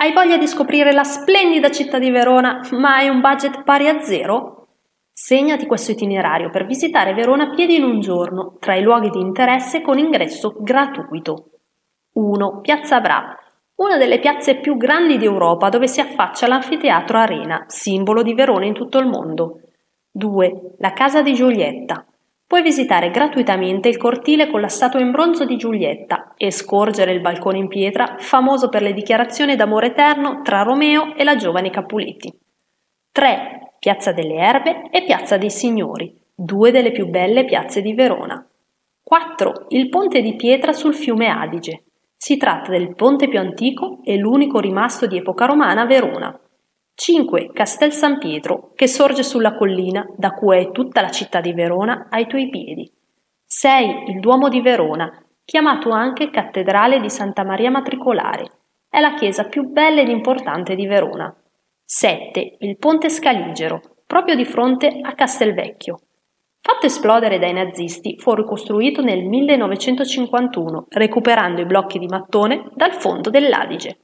Hai voglia di scoprire la splendida città di Verona, ma hai un budget pari a zero? Segnati questo itinerario per visitare Verona a piedi in un giorno, tra i luoghi di interesse con ingresso gratuito. 1. Piazza Bra, una delle piazze più grandi d'Europa dove si affaccia l'anfiteatro Arena, simbolo di Verona in tutto il mondo. 2. La casa di Giulietta, Puoi visitare gratuitamente il cortile con la statua in bronzo di Giulietta e scorgere il balcone in pietra famoso per le dichiarazioni d'amore eterno tra Romeo e la giovane Capuletti. 3. Piazza delle Erbe e Piazza dei Signori, due delle più belle piazze di Verona. 4. Il ponte di pietra sul fiume Adige. Si tratta del ponte più antico e l'unico rimasto di epoca romana a Verona. 5. Castel San Pietro, che sorge sulla collina da cui è tutta la città di Verona ai tuoi piedi. 6. Il Duomo di Verona, chiamato anche Cattedrale di Santa Maria Matricolare. È la chiesa più bella ed importante di Verona. 7. Il Ponte Scaligero, proprio di fronte a Castelvecchio. Fatto esplodere dai nazisti, fu ricostruito nel 1951, recuperando i blocchi di mattone dal fondo dell'Adige.